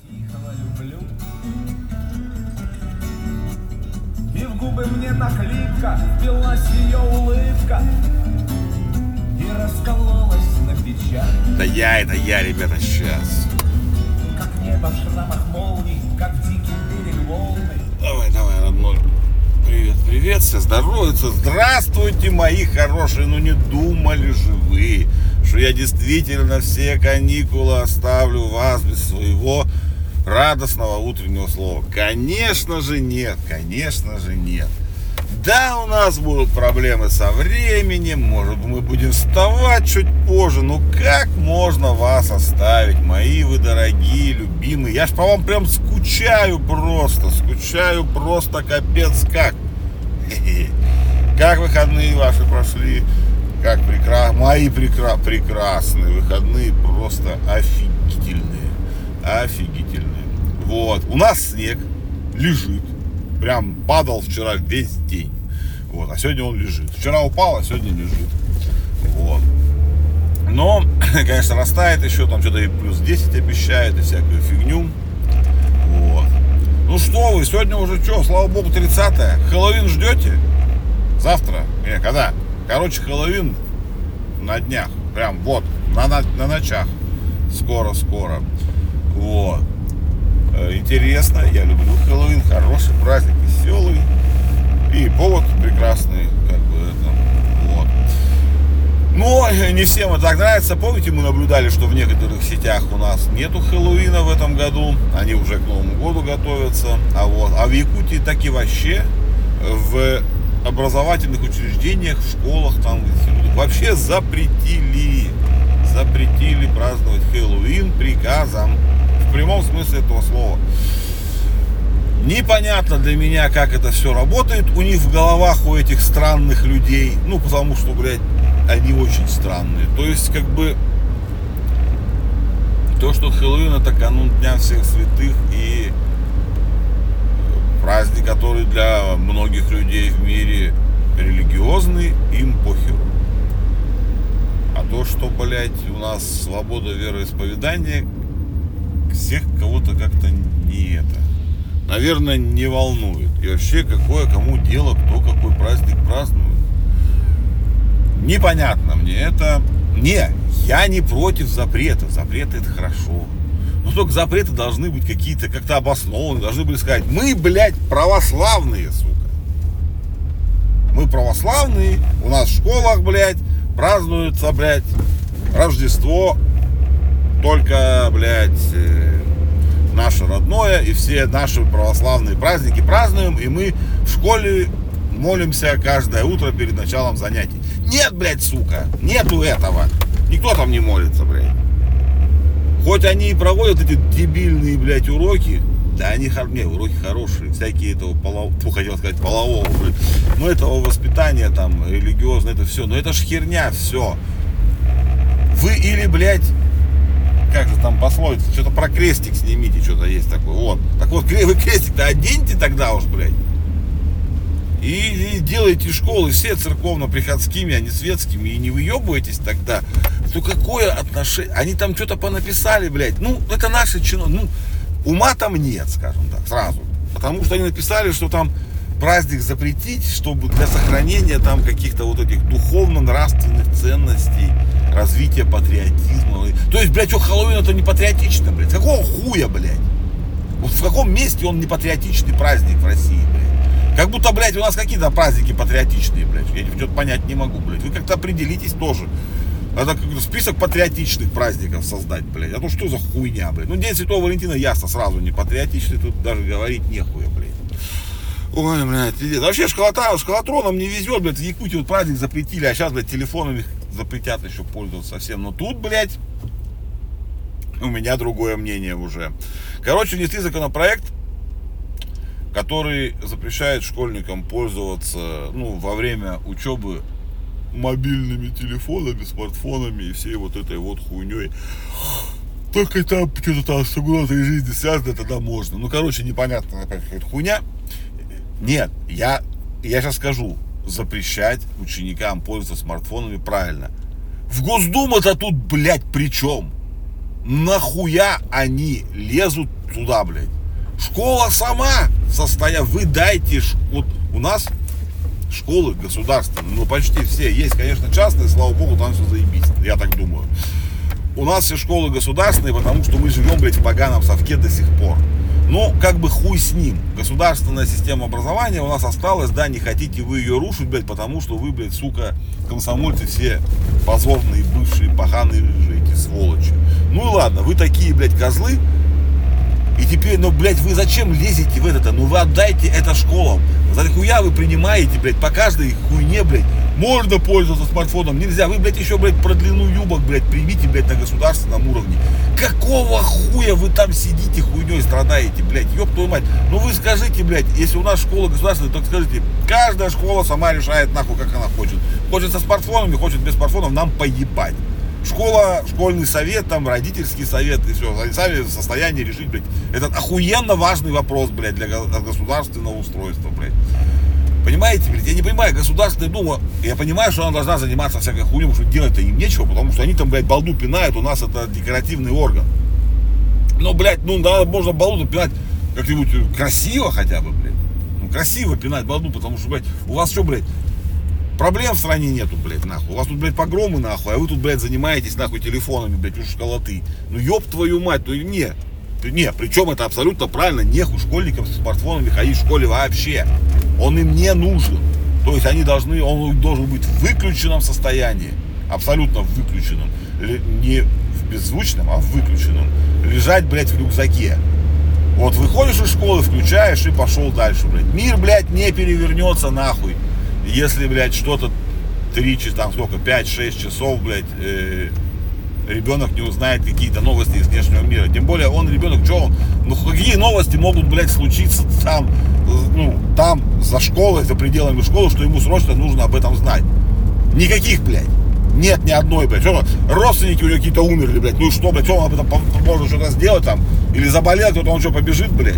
Тихого люблю. И в губы мне наклейка впилась ее улыбка И раскололась на печаль Да я, это я, ребята, сейчас. Как небо в шрамах молний Как дикий берег волны Давай, давай, родной. Привет, привет, все здороваются. Здравствуйте, мои хорошие. Ну не думали же вы, что я действительно все каникулы оставлю вас без своего радостного утреннего слова. Конечно же нет, конечно же нет. Да, у нас будут проблемы со временем, может мы будем вставать чуть позже, но как можно вас оставить, мои вы дорогие, любимые? Я ж по вам прям скучаю просто, скучаю просто капец как. Как выходные ваши прошли? Как прекрасно, мои прекра... прекрасные выходные, просто офигительные, офигительные. Вот, у нас снег лежит, прям падал вчера весь день. Вот, а сегодня он лежит. Вчера упал, а сегодня лежит. Вот. Но, конечно, растает еще, там что-то и плюс 10 обещают, и всякую фигню. Вот. Ну что вы, сегодня уже что, слава богу, 30-е. Хэллоуин ждете? Завтра? Не, когда? Короче, Хэллоуин на днях. Прям вот, на, на, на ночах. Скоро-скоро. Вот. Э, Интересно, я люблю Хэллоуин, хороший праздник, веселый. И повод прекрасный, как бы это, вот. Но не всем это так нравится. Помните, мы наблюдали, что в некоторых сетях у нас нету Хэллоуина в этом году. Они уже к Новому году готовятся. А вот, а в Якутии так и вообще в образовательных учреждениях, в школах там в институтах вообще запретили, запретили праздновать Хэллоуин приказом. В прямом смысле этого слова. Непонятно для меня, как это все работает у них в головах, у этих странных людей. Ну, потому что, блядь, они очень странные. То есть, как бы, то, что Хэллоуин это канун Дня всех святых и праздник, который для многих людей в мире религиозный, им похер. А то, что, блядь, у нас свобода вероисповедания, всех кого-то как-то не это наверное, не волнует. И вообще, какое кому дело, кто какой праздник празднует. Непонятно мне это. Не, я не против запретов. Запреты это хорошо. Но только запреты должны быть какие-то как-то обоснованы. Должны были сказать, мы, блядь, православные, сука. Мы православные, у нас в школах, блядь, празднуется, блядь, Рождество только, блядь, э, наше родное, и все наши православные праздники празднуем, и мы в школе молимся каждое утро перед началом занятий. Нет, блядь, сука, нету этого. Никто там не молится, блядь. Хоть они и проводят эти дебильные, блядь, уроки, да они не, уроки хорошие, всякие этого полового, хотел сказать полового, блядь. но этого воспитания там, религиозно, это все, но это ж херня, все. Вы или, блядь, как же там пословица, что-то про крестик снимите, что-то есть такое. Вот. Так вот, вы крестик-то оденьте тогда уж, блядь. И, и делайте школы все церковно-приходскими, а не светскими, и не выебывайтесь тогда. То какое отношение? Они там что-то понаписали, блядь. Ну, это наши чиновники. Ну, ума там нет, скажем так, сразу. Потому что они написали, что там праздник запретить, чтобы для сохранения там каких-то вот этих духовно-нравственных ценностей, развития патриотизма. То есть, блядь, что Хэллоуин это не патриотично, блядь? Какого хуя, блядь? Вот в каком месте он не патриотичный праздник в России, блядь? Как будто, блядь, у нас какие-то праздники патриотичные, блядь. Я что-то понять не могу, блядь. Вы как-то определитесь тоже. Надо список патриотичных праздников создать, блядь. А то что за хуйня, блядь? Ну, День Святого Валентина ясно, сразу не патриотичный, тут даже говорить нехуя, блядь. Ой, блядь. Вообще школота, школотроном не везет, блядь, в Якутии вот праздник запретили, а сейчас, блядь, телефонами запретят еще пользоваться совсем. Но тут, блядь, у меня другое мнение уже. Короче, внесли законопроект, который запрещает школьникам пользоваться, ну, во время учебы мобильными телефонами, смартфонами и всей вот этой вот хуйней. Только там что-то там с угрозой жизни связано, тогда можно. Ну, короче, непонятно какая-то хуйня. Нет, я, я сейчас скажу, запрещать ученикам пользоваться смартфонами правильно. В Госдуму-то тут, блядь, при чем? нахуя они лезут туда, блядь? Школа сама состоя, вы дайте, вот у нас школы государственные, ну почти все, есть, конечно, частные, слава богу, там все заебись, я так думаю. У нас все школы государственные, потому что мы живем, блядь, в поганом совке до сих пор. Ну, как бы хуй с ним. Государственная система образования у нас осталась, да, не хотите вы ее рушить, блядь, потому что вы, блядь, сука, комсомольцы все позорные, бывшие, поганые эти сволочи. Ну и ладно, вы такие, блядь, козлы, и теперь, ну, блядь, вы зачем лезете в это? Ну, вы отдайте это школам. За хуя вы принимаете, блядь, по каждой хуйне, блядь, можно пользоваться смартфоном, нельзя. Вы, блядь, еще, блядь, про длину юбок, блядь, примите, блядь, на государственном уровне. Какого хуя вы там сидите хуйней страдаете, блядь, ёб твою мать. Ну вы скажите, блядь, если у нас школа государственная, то скажите, каждая школа сама решает нахуй, как она хочет. Хочет со смартфонами, хочет без смартфонов, нам поебать школа, школьный совет, там, родительский совет и все. Они сами в состоянии решить, блядь, этот охуенно важный вопрос, блядь, для государственного устройства, блядь. Понимаете, блядь, я не понимаю, Государственная Дума, я понимаю, что она должна заниматься всякой хуйней, потому что делать-то им нечего, потому что они там, блядь, балду пинают, у нас это декоративный орган. Но, блядь, ну, да, можно балду пинать как-нибудь красиво хотя бы, блядь. Ну, красиво пинать балду, потому что, блядь, у вас что, блядь, Проблем в стране нету, блядь, нахуй. У вас тут, блядь, погромы, нахуй, а вы тут, блядь, занимаетесь, нахуй, телефонами, блядь, уж школоты. Ну, ёб твою мать, ну, не. Не, причем это абсолютно правильно, нехуй школьникам со смартфонами ходить в школе вообще. Он им не нужен. То есть они должны, он должен быть в выключенном состоянии. Абсолютно выключенном. Не в беззвучном, а в выключенном. Лежать, блядь, в рюкзаке. Вот выходишь из школы, включаешь и пошел дальше, блядь. Мир, блядь, не перевернется нахуй если, блядь, что-то 3 часа, там сколько, 5-6 часов, блядь, э, ребенок не узнает какие-то новости из внешнего мира. Тем более он ребенок, что он, ну какие новости могут, блядь, случиться там, ну, там, за школой, за пределами школы, что ему срочно нужно об этом знать. Никаких, блядь. Нет ни одной, блядь. Что, родственники у него какие-то умерли, блядь. Ну и что, блядь, что он об этом может что-то сделать там? Или заболел кто-то, он что, побежит, блядь?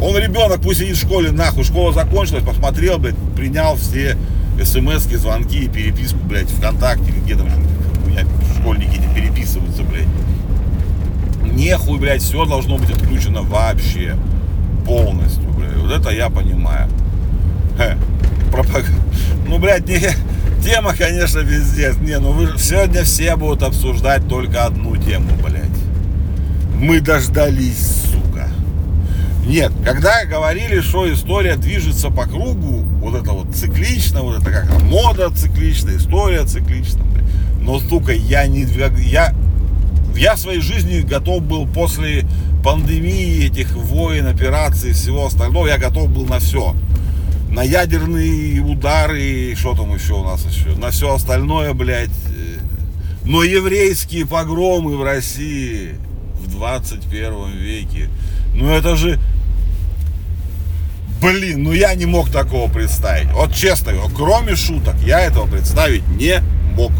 Он ребенок, пусть сидит в школе, нахуй. Школа закончилась, посмотрел, блядь, принял все смс звонки, переписку, блядь, ВКонтакте, где там школьники эти переписываются, блядь. Нехуй, блядь, все должно быть отключено вообще. Полностью, блядь. Вот это я понимаю. Ну, блядь, не... тема, конечно, пиздец. Не, ну вы сегодня все будут обсуждать только одну тему, блядь. Мы дождались, нет, когда говорили, что история движется по кругу, вот это вот циклично, вот это как мода цикличная, история цикличная. Но, сука, я не... Я, я в своей жизни готов был после пандемии, этих войн, операций, всего остального, я готов был на все. На ядерные удары, что там еще у нас еще, на все остальное, блядь. Но еврейские погромы в России в 21 веке, ну это же Блин, ну я не мог такого представить. Вот честно, кроме шуток, я этого представить не мог.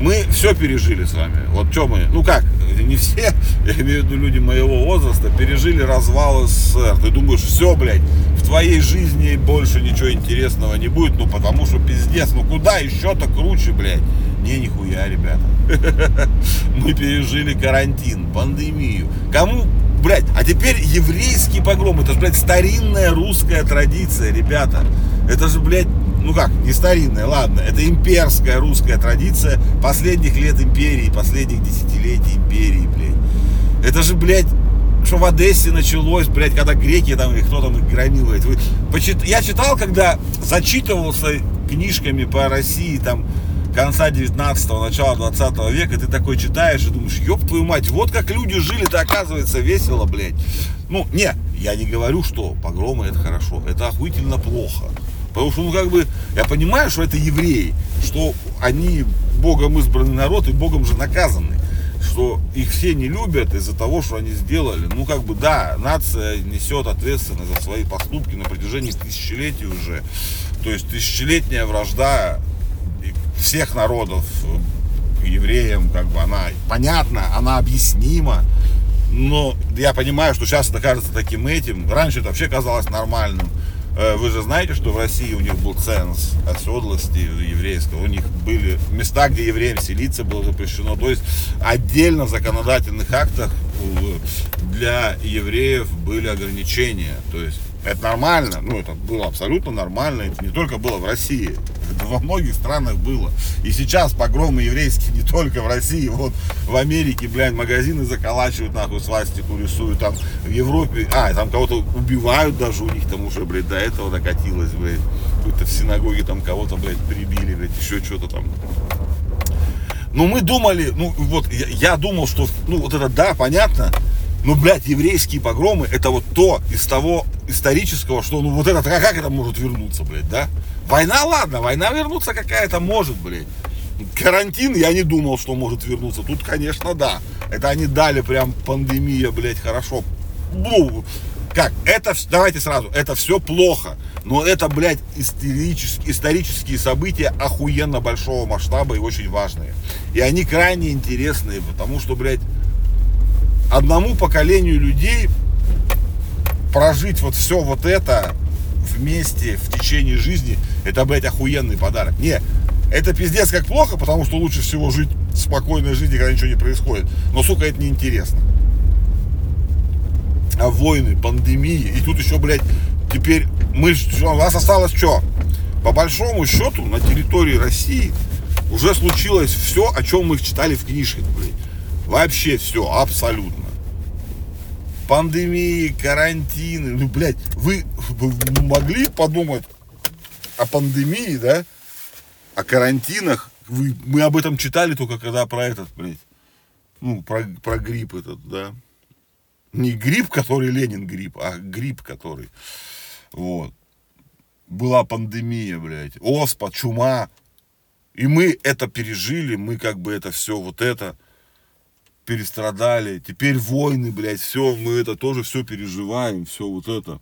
Мы все пережили с вами. Вот что мы, ну как, не все, я имею в виду люди моего возраста, пережили развал СССР. Ты думаешь, все, блядь, в твоей жизни больше ничего интересного не будет, ну потому что пиздец, ну куда еще-то круче, блядь. Не, нихуя, ребята. Мы пережили карантин, пандемию. Кому блядь, а теперь еврейский погром, это же, блядь, старинная русская традиция, ребята. Это же, блядь, ну как, не старинная, ладно, это имперская русская традиция последних лет империи, последних десятилетий империи, блядь. Это же, блядь, что в Одессе началось, блядь, когда греки там или кто там их громил. Вы, почит... Я читал, когда зачитывался книжками по России, там, конца 19-го, начала 20 века, ты такой читаешь и думаешь, ёб твою мать, вот как люди жили-то, оказывается, весело, блядь. Ну, не, я не говорю, что погромы это хорошо, это охуительно плохо. Потому что, ну, как бы, я понимаю, что это евреи, что они Богом избранный народ и Богом же наказаны. Что их все не любят из-за того, что они сделали. Ну, как бы, да, нация несет ответственность за свои поступки на протяжении тысячелетий уже. То есть тысячелетняя вражда всех народов э, евреям, как бы она понятна, она объяснима. Но я понимаю, что сейчас это кажется таким этим. Раньше это вообще казалось нормальным. Э, вы же знаете, что в России у них был ценз оседлости еврейского. У них были места, где евреям селиться было запрещено. То есть отдельно в законодательных актах для евреев были ограничения. То есть это нормально, ну это было абсолютно нормально, это не только было в России, это во многих странах было. И сейчас погромы еврейские не только в России, вот в Америке, блядь, магазины заколачивают, нахуй, свастику рисуют, там в Европе, а, там кого-то убивают даже у них, там уже, блядь, до этого докатилось, блядь, какой-то в синагоге там кого-то, блядь, прибили, блядь, еще что-то там. Ну, мы думали, ну, вот, я, я думал, что, ну, вот это, да, понятно, ну, блядь, еврейские погромы, это вот то из того исторического, что, ну, вот это, как, как это может вернуться, блядь, да? Война, ладно, война вернуться какая-то может, блядь. Карантин, я не думал, что может вернуться. Тут, конечно, да. Это они дали прям пандемия, блядь, хорошо. Ну, как, это, давайте сразу, это все плохо. Но это, блядь, исторические, исторические события охуенно большого масштаба и очень важные. И они крайне интересные, потому что, блядь, одному поколению людей прожить вот все вот это вместе в течение жизни, это, блядь, охуенный подарок. Не, это пиздец как плохо, потому что лучше всего жить спокойной жизнью, когда ничего не происходит. Но, сука, это неинтересно. А войны, пандемии, и тут еще, блядь, теперь мы, у нас осталось что? По большому счету, на территории России уже случилось все, о чем мы читали в книжках, блядь. Вообще все, абсолютно. Пандемии, карантины. Ну, блядь, вы, могли подумать о пандемии, да? О карантинах. Вы, мы об этом читали только когда про этот, блядь. Ну, про, про грипп этот, да. Не грипп, который Ленин грипп, а грипп, который. Вот. Была пандемия, блядь. Оспа, чума. И мы это пережили, мы как бы это все вот это перестрадали, теперь войны, блядь, все, мы это тоже все переживаем, все вот это.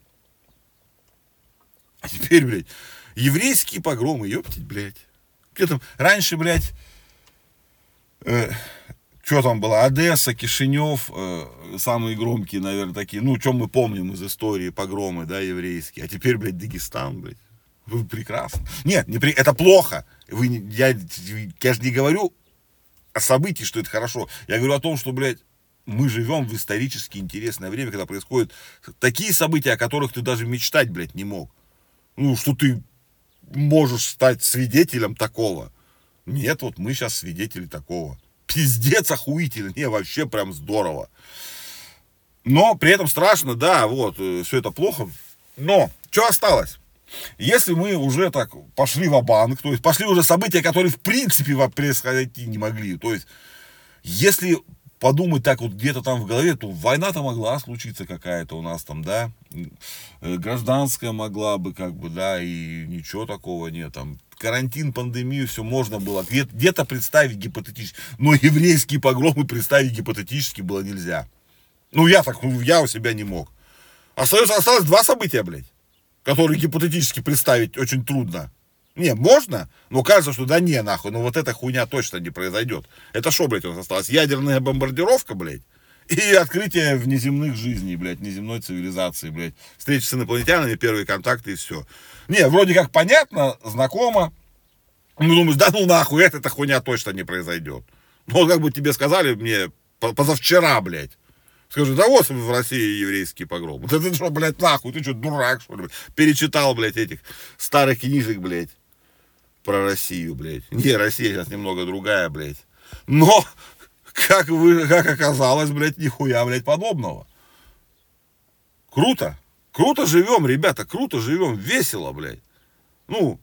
А теперь, блядь, еврейские погромы, ёптить, блядь. Где там, раньше, блядь, э, что там было, Одесса, Кишинев, э, самые громкие, наверное, такие, ну, что мы помним из истории погромы, да, еврейские. А теперь, блядь, Дагестан, блядь. Вы прекрасно. Нет, не при... это плохо. Вы, я, я же не говорю о событии, что это хорошо. Я говорю о том, что, блядь, мы живем в исторически интересное время, когда происходят такие события, о которых ты даже мечтать, блядь, не мог. Ну, что ты можешь стать свидетелем такого. Нет, вот мы сейчас свидетели такого. Пиздец охуительно. Не, вообще прям здорово. Но при этом страшно, да, вот, э, все это плохо. Но, что осталось? Если мы уже так пошли в банк то есть пошли уже события, которые в принципе происходить не могли, то есть если подумать так вот где-то там в голове, то война-то могла случиться какая-то у нас там, да, э, гражданская могла бы, как бы, да, и ничего такого нет, там, карантин, пандемию, все можно было. Где-то, представить гипотетически, но еврейские погромы представить гипотетически было нельзя. Ну, я так, я у себя не мог. Осталось, осталось два события, блядь который гипотетически представить очень трудно. Не, можно, но кажется, что да не, нахуй, но вот эта хуйня точно не произойдет. Это что, блядь, у нас осталось? Ядерная бомбардировка, блядь? И открытие внеземных жизней, блядь, внеземной цивилизации, блядь. Встреча с инопланетянами, первые контакты и все. Не, вроде как понятно, знакомо. Ну, думаешь, да ну нахуй, эта хуйня точно не произойдет. Ну, как бы тебе сказали мне позавчера, блядь. Скажи, да вот в России еврейский погром. Вот это что, блядь, нахуй, ты что, дурак, что ли? Перечитал, блядь, этих старых книжек, блядь, про Россию, блядь. Не, Россия сейчас немного другая, блядь. Но, как, вы, как оказалось, блядь, нихуя, блядь, подобного. Круто. Круто живем, ребята, круто живем, весело, блядь. Ну,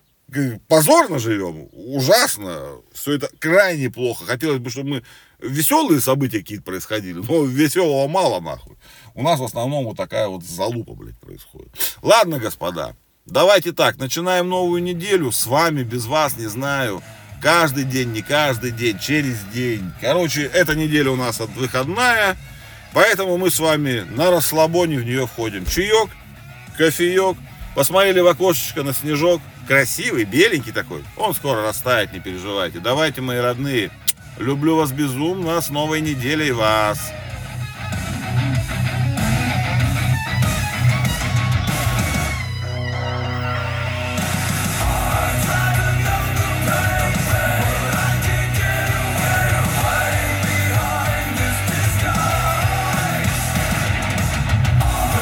позорно живем, ужасно, все это крайне плохо. Хотелось бы, чтобы мы веселые события какие-то происходили, но веселого мало нахуй. У нас в основном вот такая вот залупа, блядь, происходит. Ладно, господа, давайте так, начинаем новую неделю, с вами, без вас, не знаю. Каждый день, не каждый день, через день. Короче, эта неделя у нас выходная, поэтому мы с вами на расслабоне в нее входим. Чаек, кофеек, посмотрели в окошечко на снежок, красивый, беленький такой. Он скоро растает, не переживайте. Давайте, мои родные, люблю вас безумно, с новой неделей вас.